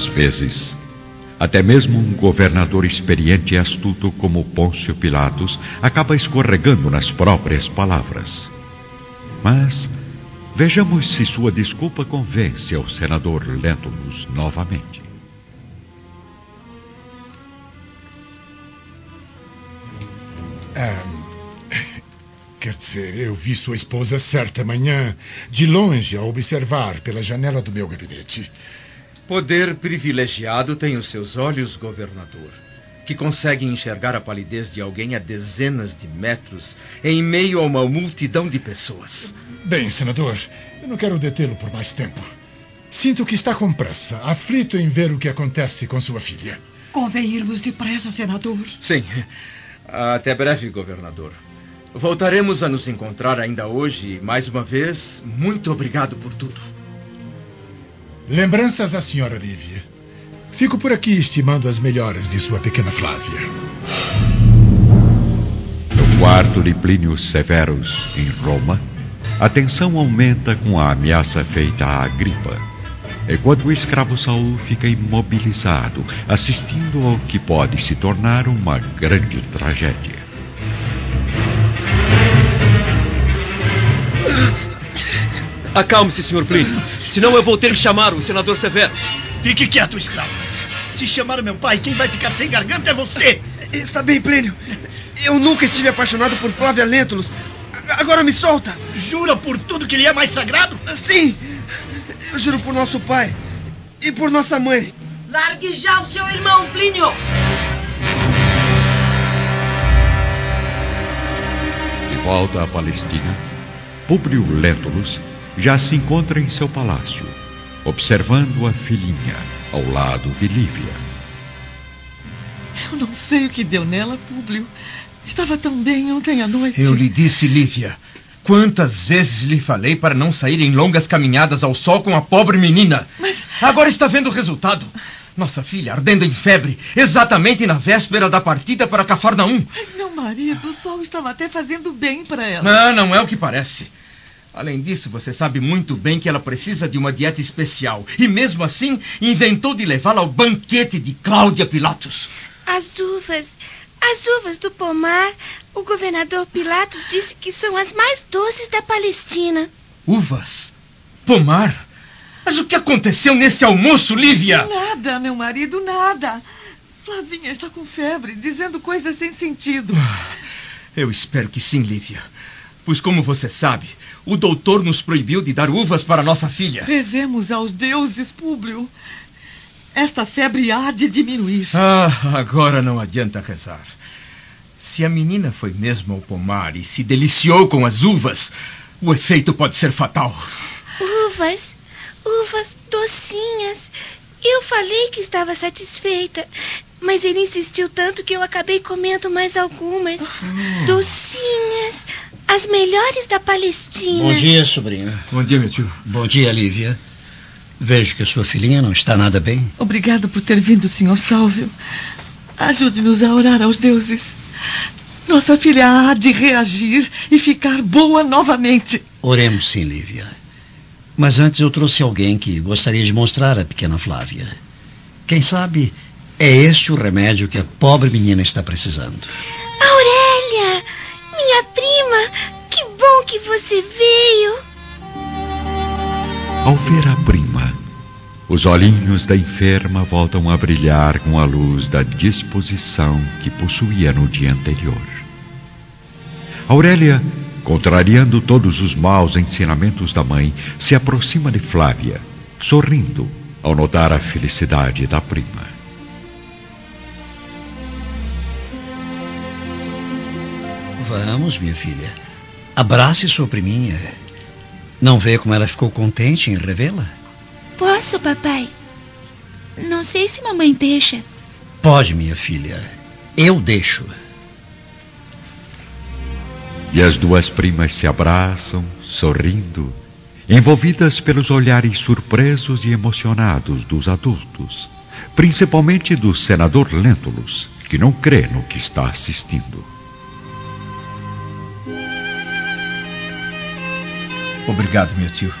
Às vezes, até mesmo um governador experiente e astuto como Pôncio Pilatos acaba escorregando nas próprias palavras. Mas vejamos se sua desculpa convence ao senador Lentulus novamente. Quer dizer, eu vi sua esposa certa manhã, de longe, a observar pela janela do meu gabinete. Poder privilegiado tem os seus olhos, governador, que conseguem enxergar a palidez de alguém a dezenas de metros em meio a uma multidão de pessoas. Bem, senador, eu não quero detê-lo por mais tempo. Sinto que está com pressa, aflito em ver o que acontece com sua filha. Convém irmos depressa, senador. Sim. Até breve, governador. Voltaremos a nos encontrar ainda hoje e, mais uma vez, muito obrigado por tudo. Lembranças à senhora Lívia. Fico por aqui estimando as melhoras de sua pequena Flávia. No quarto de Plínio Severus, em Roma, a tensão aumenta com a ameaça feita à gripa. Enquanto o escravo Saul fica imobilizado, assistindo ao que pode se tornar uma grande tragédia. Acalme-se, Sr. Plínio. Senão eu vou ter que chamar o senador Severus. Fique quieto, escravo. Se chamar meu pai, quem vai ficar sem garganta é você. Está bem, Plínio. Eu nunca estive apaixonado por Flávia Lentulus. Agora me solta. Jura por tudo que lhe é mais sagrado? Sim. Eu juro por nosso pai e por nossa mãe. Largue já o seu irmão, Plínio. De volta à Palestina, Públio Lentulus já se encontra em seu palácio, observando a filhinha ao lado de Lívia. Eu não sei o que deu nela, Públio. Estava tão bem ontem à noite. Eu lhe disse, Lívia. Quantas vezes lhe falei para não sair em longas caminhadas ao sol com a pobre menina? Mas. Agora está vendo o resultado. Nossa filha ardendo em febre, exatamente na véspera da partida para Cafarnaum. Mas meu marido, o sol estava até fazendo bem para ela. Não, não é o que parece. Além disso, você sabe muito bem que ela precisa de uma dieta especial. E mesmo assim, inventou de levá-la ao banquete de Cláudia Pilatos. As uvas. As uvas do pomar. O governador Pilatos disse que são as mais doces da Palestina. Uvas? Pomar? Mas o que aconteceu nesse almoço, Lívia? Nada, meu marido, nada. Flavinha está com febre, dizendo coisas sem sentido. Eu espero que sim, Lívia. Pois, como você sabe, o doutor nos proibiu de dar uvas para nossa filha. Rezemos aos deuses, Públio. Esta febre há de diminuir. Ah, agora não adianta rezar. Se a menina foi mesmo ao pomar e se deliciou com as uvas, o efeito pode ser fatal. Uvas, uvas docinhas. Eu falei que estava satisfeita, mas ele insistiu tanto que eu acabei comendo mais algumas. Docinhas, as melhores da Palestina. Bom dia, sobrinho. Bom dia, meu tio. Bom dia, Lívia. Vejo que a sua filhinha não está nada bem. Obrigado por ter vindo, Sr. Sálvio. Ajude-nos a orar aos deuses. Nossa filha há de reagir e ficar boa novamente. Oremos sim, Lívia. Mas antes eu trouxe alguém que gostaria de mostrar à pequena Flávia. Quem sabe é este o remédio que a pobre menina está precisando. Aurélia, minha prima, que bom que você veio. Ao ver a prima, os olhinhos da enferma voltam a brilhar com a luz da disposição que possuía no dia anterior. Aurélia, contrariando todos os maus ensinamentos da mãe, se aproxima de Flávia, sorrindo ao notar a felicidade da prima. Vamos, minha filha. Abrace sua priminha. Não vê como ela ficou contente em revê-la? Posso, papai? Não sei se mamãe deixa. Pode, minha filha. Eu deixo. E as duas primas se abraçam, sorrindo, envolvidas pelos olhares surpresos e emocionados dos adultos, principalmente do senador Lentulus, que não crê no que está assistindo. Obrigado, meu tio.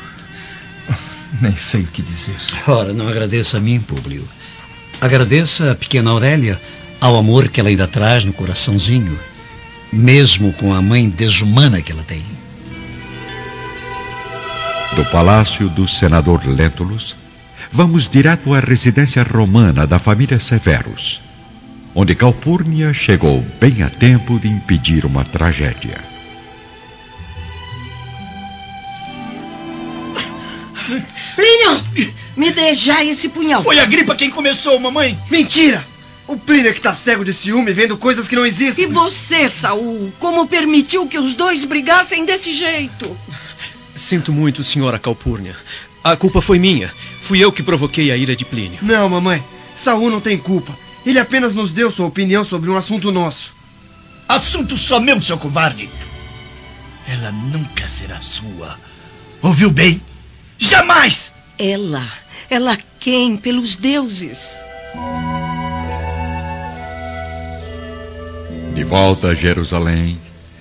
Nem sei o que dizer. Ora, não agradeça a mim, Públio. Agradeça a pequena Aurélia ao amor que ela ainda traz no coraçãozinho, mesmo com a mãe desumana que ela tem. Do palácio do senador Lentulus, vamos direto à residência romana da família Severus, onde Calpurnia chegou bem a tempo de impedir uma tragédia. Plínio, me dê já esse punhal. Foi a gripa quem começou, mamãe. Mentira! O Plínio é que tá cego de ciúme, vendo coisas que não existem. E você, Saul, como permitiu que os dois brigassem desse jeito? Sinto muito, senhora Calpurnia. A culpa foi minha. Fui eu que provoquei a ira de Plínio. Não, mamãe. Saul não tem culpa. Ele apenas nos deu sua opinião sobre um assunto nosso. Assunto só meu, seu covarde. Ela nunca será sua. Ouviu bem? Jamais! Ela. Ela quem? Pelos deuses. De volta a Jerusalém,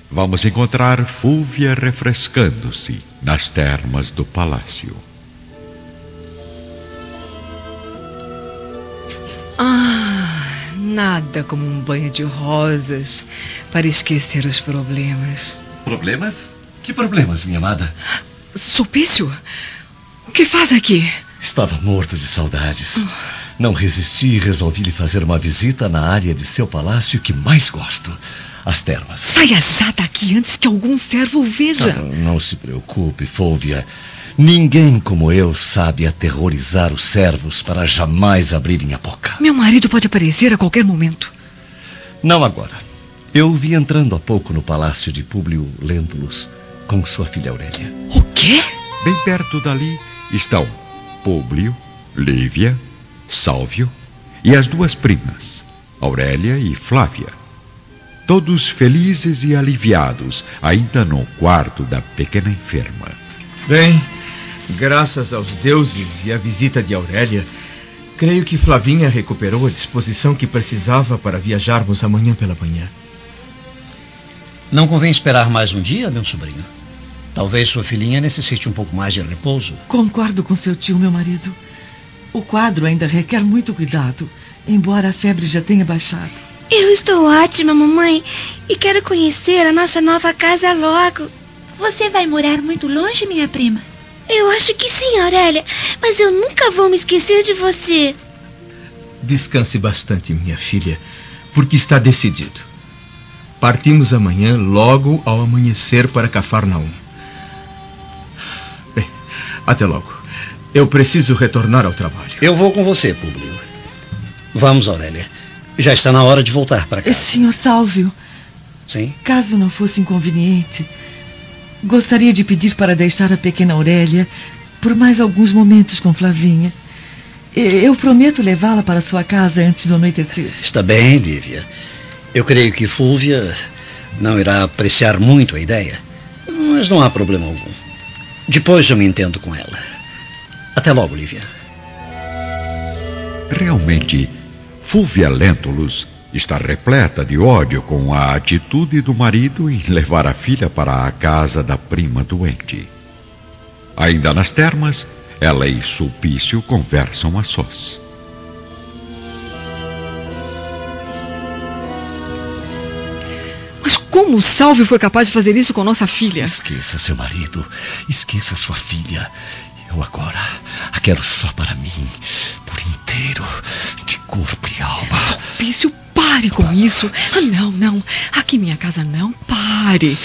vamos encontrar Fúvia refrescando-se nas termas do palácio. Ah, nada como um banho de rosas para esquecer os problemas. Problemas? Que problemas, minha amada? Sulpício? O que faz aqui? Estava morto de saudades. Não resisti e resolvi lhe fazer uma visita na área de seu palácio que mais gosto. As termas. Saia já daqui antes que algum servo o veja. Não, não se preocupe, Fólvia. Ninguém como eu sabe aterrorizar os servos para jamais abrirem a boca. Meu marido pode aparecer a qualquer momento. Não agora. Eu o vi entrando há pouco no palácio de Públio Lentulus com sua filha Aurélia. O quê? Bem perto dali estão Públio, Lívia, Sálvio e as duas primas, Aurélia e Flávia. Todos felizes e aliviados, ainda no quarto da pequena enferma. Bem, graças aos deuses e à visita de Aurélia, creio que Flavinha recuperou a disposição que precisava para viajarmos amanhã pela manhã. Não convém esperar mais um dia, meu sobrinho? Talvez sua filhinha necessite um pouco mais de repouso. Concordo com seu tio, meu marido. O quadro ainda requer muito cuidado, embora a febre já tenha baixado. Eu estou ótima, mamãe, e quero conhecer a nossa nova casa logo. Você vai morar muito longe, minha prima? Eu acho que sim, Aurélia, mas eu nunca vou me esquecer de você. Descanse bastante, minha filha, porque está decidido. Partimos amanhã, logo ao amanhecer, para Cafarnaum. Até logo. Eu preciso retornar ao trabalho. Eu vou com você, Públio. Vamos, Aurélia. Já está na hora de voltar para casa. Senhor Sálvio. Sim? Caso não fosse inconveniente, gostaria de pedir para deixar a pequena Aurélia por mais alguns momentos com Flavinha. Eu prometo levá-la para sua casa antes do anoitecer. Está bem, Lívia. Eu creio que Fúvia não irá apreciar muito a ideia, mas não há problema algum. Depois eu me entendo com ela. Até logo, Lívia. Realmente, Fúvia Lentulus está repleta de ódio com a atitude do marido em levar a filha para a casa da prima doente. Ainda nas termas, ela e Sulpício conversam a sós. Como o Salvio foi capaz de fazer isso com nossa filha? Esqueça seu marido, esqueça sua filha. Eu agora a quero só para mim, por inteiro, de corpo e alma. Sulpício, pare com isso. Ah, não, não. Aqui em minha casa não. Pare.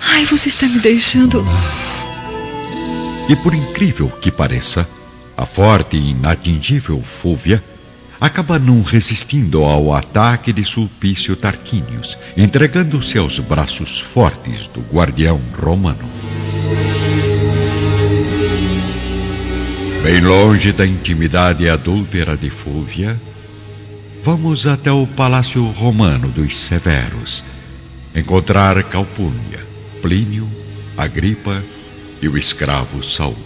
Ai, você está me deixando. E por incrível que pareça, a forte e inatingível Fúvia acaba não resistindo ao ataque de Sulpício Tarquínios, entregando-se aos braços fortes do guardião romano. Bem longe da intimidade adúltera de Fúvia, vamos até o palácio romano dos Severos, encontrar Calpurnia, Plínio, Agripa e o escravo Saul.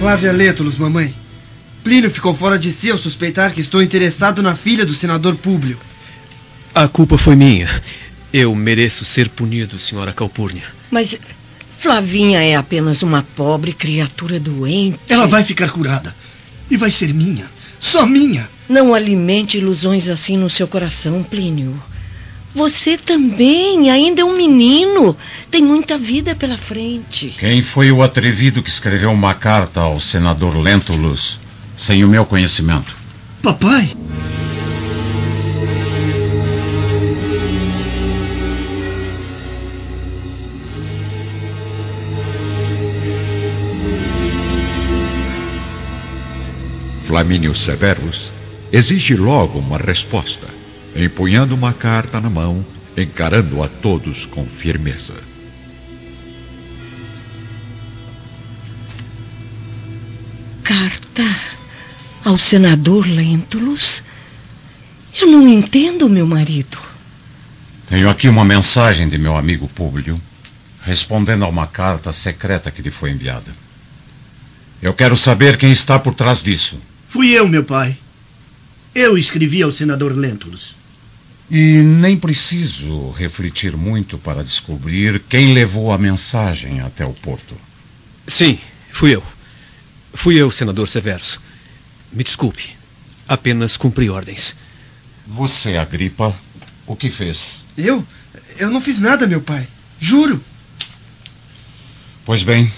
Flávia Lentulus, mamãe. Plínio ficou fora de si ao suspeitar que estou interessado na filha do senador Públio. A culpa foi minha. Eu mereço ser punido, senhora Calpurnia. Mas Flavinha é apenas uma pobre criatura doente. Ela vai ficar curada. E vai ser minha. Só minha. Não alimente ilusões assim no seu coração, Plínio. Você também ainda é um menino. Tem muita vida pela frente. Quem foi o atrevido que escreveu uma carta ao senador Lentulus sem o meu conhecimento? Papai? Flamínio Severus exige logo uma resposta, empunhando uma carta na mão, encarando a todos com firmeza. Carta ao senador Lentulus? Eu não entendo, meu marido. Tenho aqui uma mensagem de meu amigo Públio, respondendo a uma carta secreta que lhe foi enviada. Eu quero saber quem está por trás disso. Fui eu, meu pai. Eu escrevi ao senador Lentulus. E nem preciso refletir muito para descobrir quem levou a mensagem até o porto. Sim, fui eu. Fui eu, senador Severus. Me desculpe. Apenas cumpri ordens. Você, Agripa, o que fez? Eu? Eu não fiz nada, meu pai. Juro. Pois bem,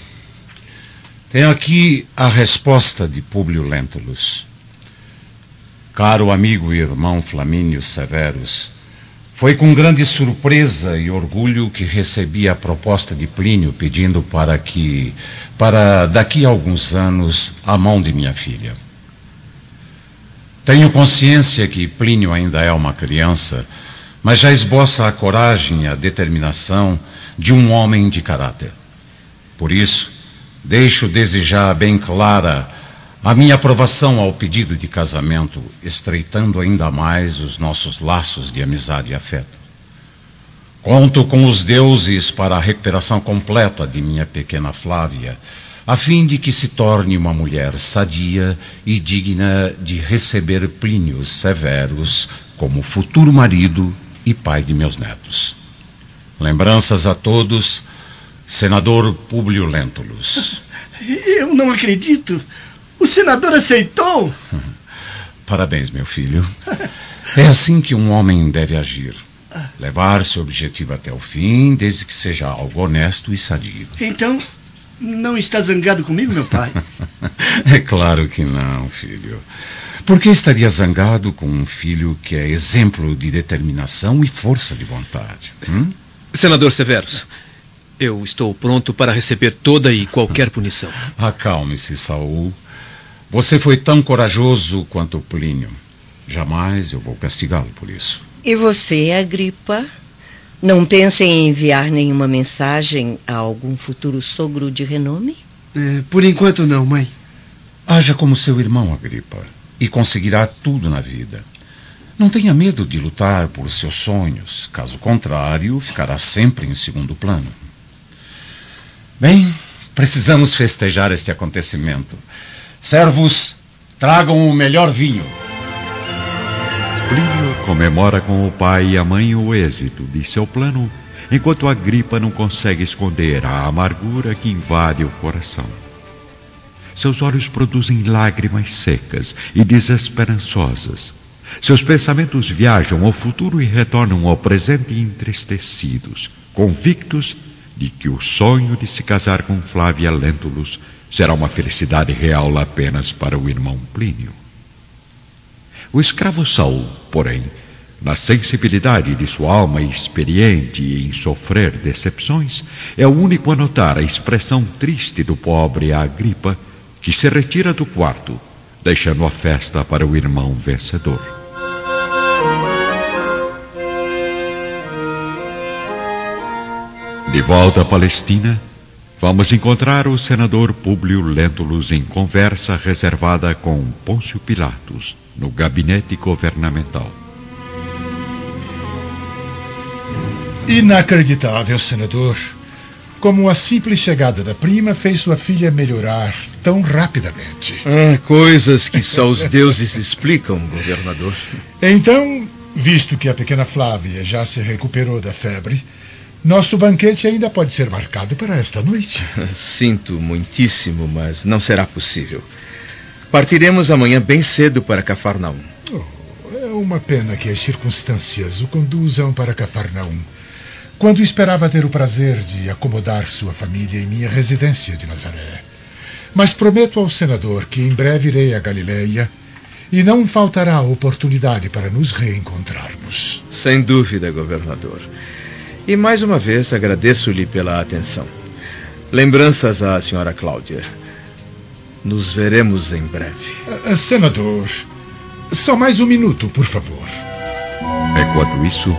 tenho aqui a resposta de Públio Lentulus. Caro amigo e irmão Flamínio Severus, foi com grande surpresa e orgulho que recebi a proposta de Plínio pedindo para que, para daqui a alguns anos, a mão de minha filha. Tenho consciência que Plínio ainda é uma criança, mas já esboça a coragem e a determinação de um homem de caráter. Por isso, deixo desejar bem clara a minha aprovação ao pedido de casamento, estreitando ainda mais os nossos laços de amizade e afeto. Conto com os deuses para a recuperação completa de minha pequena Flávia, a fim de que se torne uma mulher sadia e digna de receber Plínio Severus como futuro marido e pai de meus netos. Lembranças a todos, senador Públio Lentulus. Eu não acredito. O senador aceitou? Parabéns, meu filho. É assim que um homem deve agir. Levar seu objetivo até o fim, desde que seja algo honesto e sadio. Então, não está zangado comigo, meu pai? é claro que não, filho. Por que estaria zangado com um filho que é exemplo de determinação e força de vontade? Hum? Senador Severus, eu estou pronto para receber toda e qualquer punição. Acalme-se, Saul. Você foi tão corajoso quanto Plínio. Jamais eu vou castigá-lo por isso. E você, Agripa? Não pensa em enviar nenhuma mensagem a algum futuro sogro de renome? É, por enquanto não, mãe. Haja como seu irmão, Agripa, e conseguirá tudo na vida. Não tenha medo de lutar por seus sonhos. Caso contrário, ficará sempre em segundo plano. Bem, precisamos festejar este acontecimento. Servos, tragam o melhor vinho. Plínio comemora com o pai e a mãe o êxito de seu plano, enquanto a gripa não consegue esconder a amargura que invade o coração. Seus olhos produzem lágrimas secas e desesperançosas. Seus pensamentos viajam ao futuro e retornam ao presente entristecidos, convictos de que o sonho de se casar com Flávia Lentulus será uma felicidade real apenas para o irmão Plínio. O escravo Saul, porém, na sensibilidade de sua alma experiente em sofrer decepções, é o único a notar a expressão triste do pobre Agripa, que se retira do quarto, deixando a festa para o irmão vencedor. De volta à Palestina, vamos encontrar o senador Públio Lentulus em conversa reservada com Pôncio Pilatos, no gabinete governamental. Inacreditável, senador. Como a simples chegada da prima fez sua filha melhorar tão rapidamente. Ah, coisas que só os deuses explicam, governador. Então, visto que a pequena Flávia já se recuperou da febre, Nosso banquete ainda pode ser marcado para esta noite. Sinto muitíssimo, mas não será possível. Partiremos amanhã bem cedo para Cafarnaum. Oh, é uma pena que as circunstâncias o conduzam para Cafarnaum. Quando esperava ter o prazer de acomodar sua família em minha residência de Nazaré. Mas prometo ao senador que em breve irei a Galileia e não faltará oportunidade para nos reencontrarmos. Sem dúvida, governador. E mais uma vez agradeço-lhe pela atenção. Lembranças à senhora Cláudia. Nos veremos em breve. Uh, senador, só mais um minuto, por favor. Enquanto isso,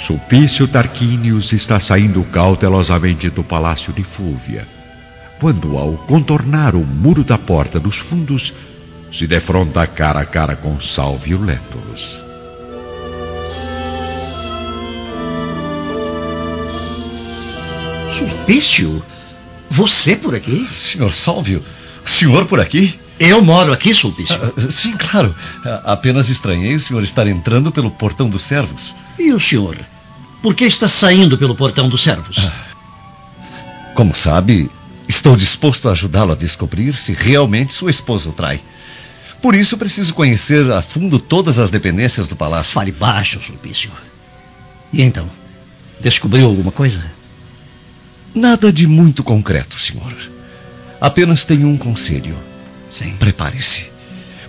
Sulpício Tarquinius está saindo cautelosamente do palácio de Fúvia, quando, ao contornar o muro da porta dos fundos, se defronta cara a cara com Salvio Lentulus. Sulpício? Você por aqui? Senhor Salvio, o senhor por aqui? Eu moro aqui, Sulpício. Uh, sim, claro. Uh, apenas estranhei o senhor estar entrando pelo portão dos servos. E o senhor? Por que está saindo pelo portão dos servos? Uh, como sabe, estou disposto a ajudá-lo a descobrir se realmente sua esposa o trai. Por isso preciso conhecer a fundo todas as dependências do palácio. Fale baixo, Sulpício. E então? Descobriu alguma coisa? Nada de muito concreto, senhor. Apenas tenho um conselho. Sim. Prepare-se,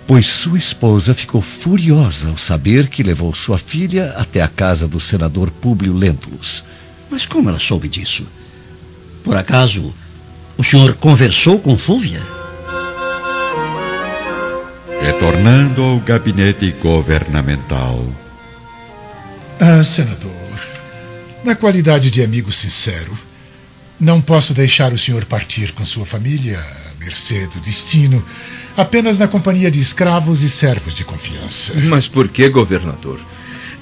pois sua esposa ficou furiosa ao saber que levou sua filha até a casa do senador Públio Lentulus. Mas como ela soube disso? Por acaso, o senhor conversou com Fúvia? Retornando ao gabinete governamental. Ah, senador, na qualidade de amigo sincero, não posso deixar o senhor partir com sua família, à mercê do destino, apenas na companhia de escravos e servos de confiança. Mas por que, governador?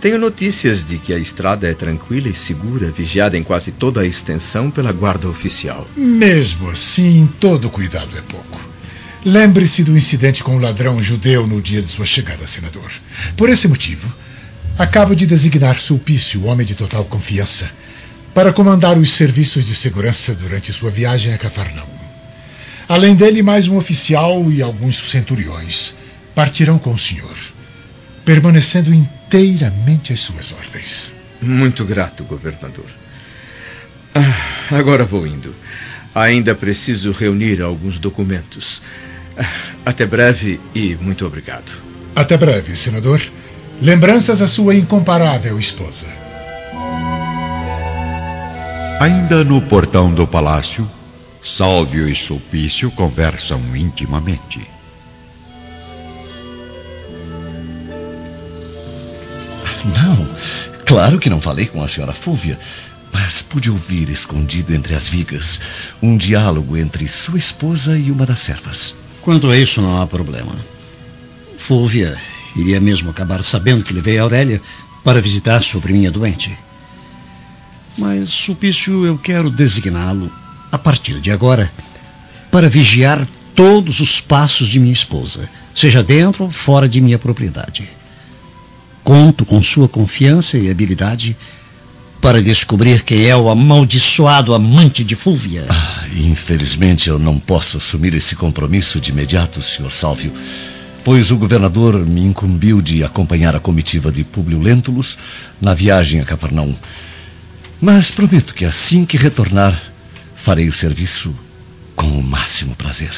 Tenho notícias de que a estrada é tranquila e segura, vigiada em quase toda a extensão pela guarda oficial. Mesmo assim, todo cuidado é pouco. Lembre-se do incidente com o ladrão judeu no dia de sua chegada, senador. Por esse motivo, acabo de designar Sulpício, homem de total confiança, para comandar os serviços de segurança durante sua viagem a Cafarnaum. Além dele, mais um oficial e alguns centuriões partirão com o senhor, permanecendo inteiramente às suas ordens. Muito grato, governador. Ah, agora vou indo. Ainda preciso reunir alguns documentos. Ah, até breve e muito obrigado. Até breve, senador. Lembranças à sua incomparável esposa. Ainda no portão do palácio, Sálvio e Sulpício conversam intimamente. Não, claro que não falei com a senhora Fúvia, mas pude ouvir escondido entre as vigas um diálogo entre sua esposa e uma das servas. Quanto a isso, não há problema. Fúvia iria mesmo acabar sabendo que levei a Aurélia para visitar sua priminha doente. Mas, Sulpício, eu quero designá-lo, a partir de agora, para vigiar todos os passos de minha esposa, seja dentro ou fora de minha propriedade. Conto com sua confiança e habilidade para descobrir quem é o amaldiçoado amante de Fúvia. Ah, infelizmente eu não posso assumir esse compromisso de imediato, Sr. Sálvio, pois o governador me incumbiu de acompanhar a comitiva de Públio Lentulus na viagem a Capernaum. Mas prometo que assim que retornar, farei o serviço com o máximo prazer,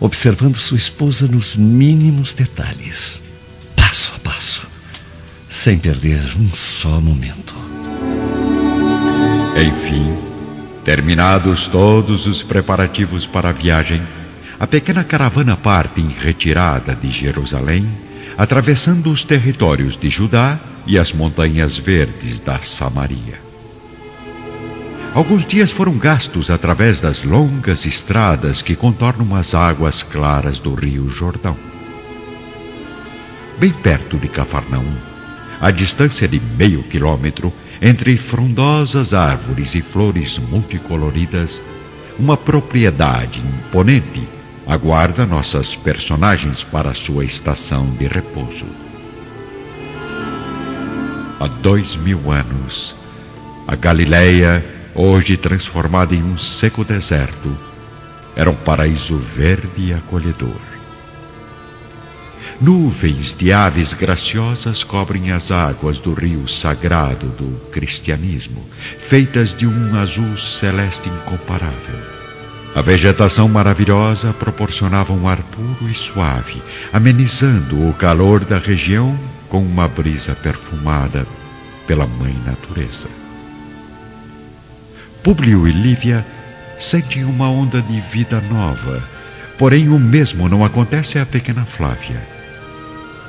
observando sua esposa nos mínimos detalhes, passo a passo, sem perder um só momento. Enfim, terminados todos os preparativos para a viagem, a pequena caravana parte em retirada de Jerusalém, atravessando os territórios de Judá e as montanhas verdes da Samaria. Alguns dias foram gastos através das longas estradas que contornam as águas claras do rio Jordão. Bem perto de Cafarnaum, a distância de meio quilômetro, entre frondosas árvores e flores multicoloridas, uma propriedade imponente aguarda nossas personagens para sua estação de repouso. Há dois mil anos, A Galileia, hoje transformada em um seco deserto, era um paraíso verde e acolhedor. Nuvens de aves graciosas cobrem as águas do rio sagrado do cristianismo, feitas de um azul celeste incomparável. A vegetação maravilhosa proporcionava um ar puro e suave, amenizando o calor da região com uma brisa perfumada pela Mãe Natureza. Públio e Lívia sentem uma onda de vida nova, porém o mesmo não acontece à pequena Flávia.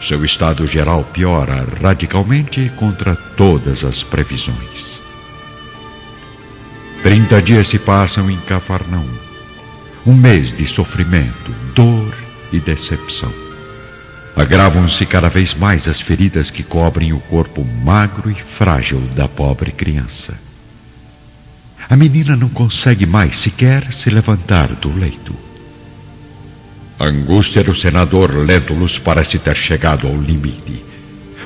Seu estado geral piora radicalmente contra todas as previsões. Trinta dias se passam em Cafarnaum. Um mês de sofrimento, dor e decepção. Agravam-se cada vez mais as feridas que cobrem o corpo magro e frágil da pobre criança. A menina não consegue mais sequer se levantar do leito. A angústia do senador Lentulus parece ter chegado ao limite,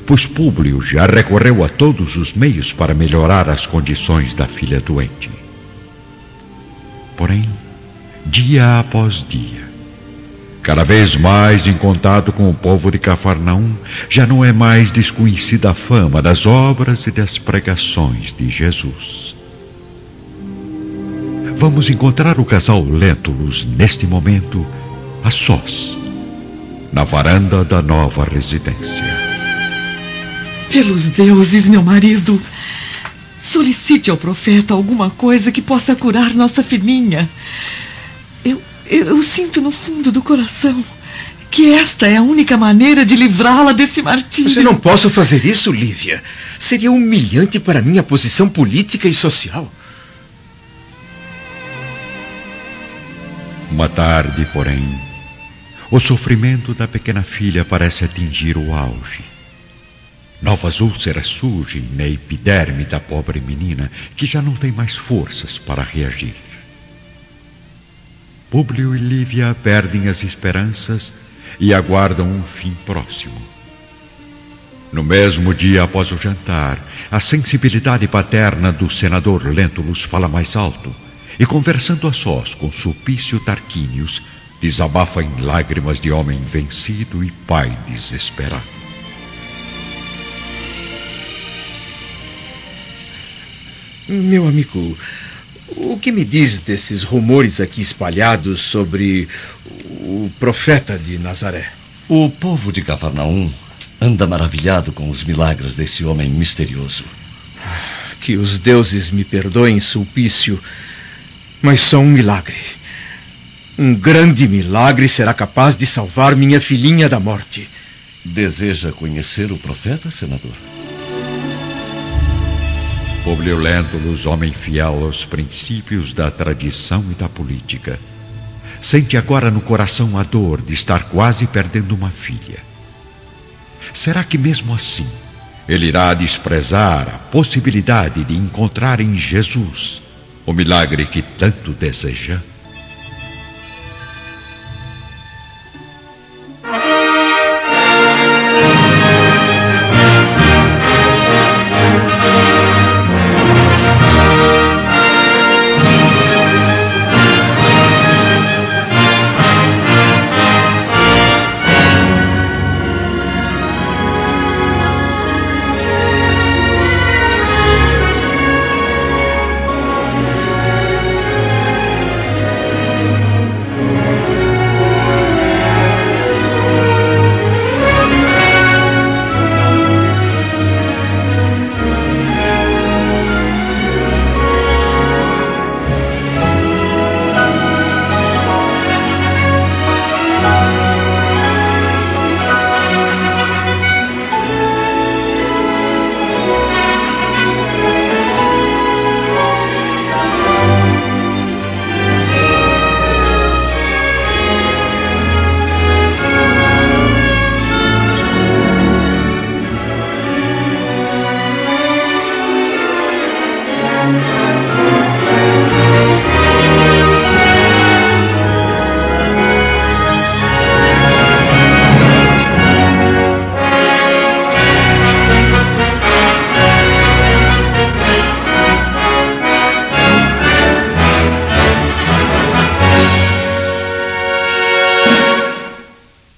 pois Públio já recorreu a todos os meios para melhorar as condições da filha doente. Porém, dia após dia, cada vez mais em contato com o povo de Cafarnaum, já não é mais desconhecida a fama das obras e das pregações de Jesus. Vamos encontrar o casal Lentulus neste momento a sós, na varanda da nova residência. Pelos deuses, meu marido, solicite ao profeta alguma coisa que possa curar nossa filhinha. Eu, eu, eu sinto no fundo do coração que esta é a única maneira de livrá-la desse martírio. Eu não posso fazer isso, Lívia. Seria humilhante para minha posição política e social. Uma tarde, porém, o sofrimento da pequena filha parece atingir o auge. Novas úlceras surgem na epiderme da pobre menina, que já não tem mais forças para reagir. Públio e Lívia perdem as esperanças e aguardam um fim próximo. No mesmo dia após o jantar, a sensibilidade paterna do senador Lentulus fala mais alto e, conversando a sós com Sulpício Tarquínios, desabafa em lágrimas de homem vencido e pai desesperado. Meu amigo, o que me diz desses rumores aqui espalhados sobre o profeta de Nazaré? O povo de Cafarnaum anda maravilhado com os milagres desse homem misterioso. Que os deuses me perdoem, Sulpício, mas são um milagre. Um grande milagre será capaz de salvar minha filhinha da morte. Deseja conhecer o profeta, senador? Publio Lentulus, homem fiel aos princípios da tradição e da política, sente agora no coração a dor de estar quase perdendo uma filha. Será que mesmo assim ele irá desprezar a possibilidade de encontrar em Jesus o milagre que tanto deseja?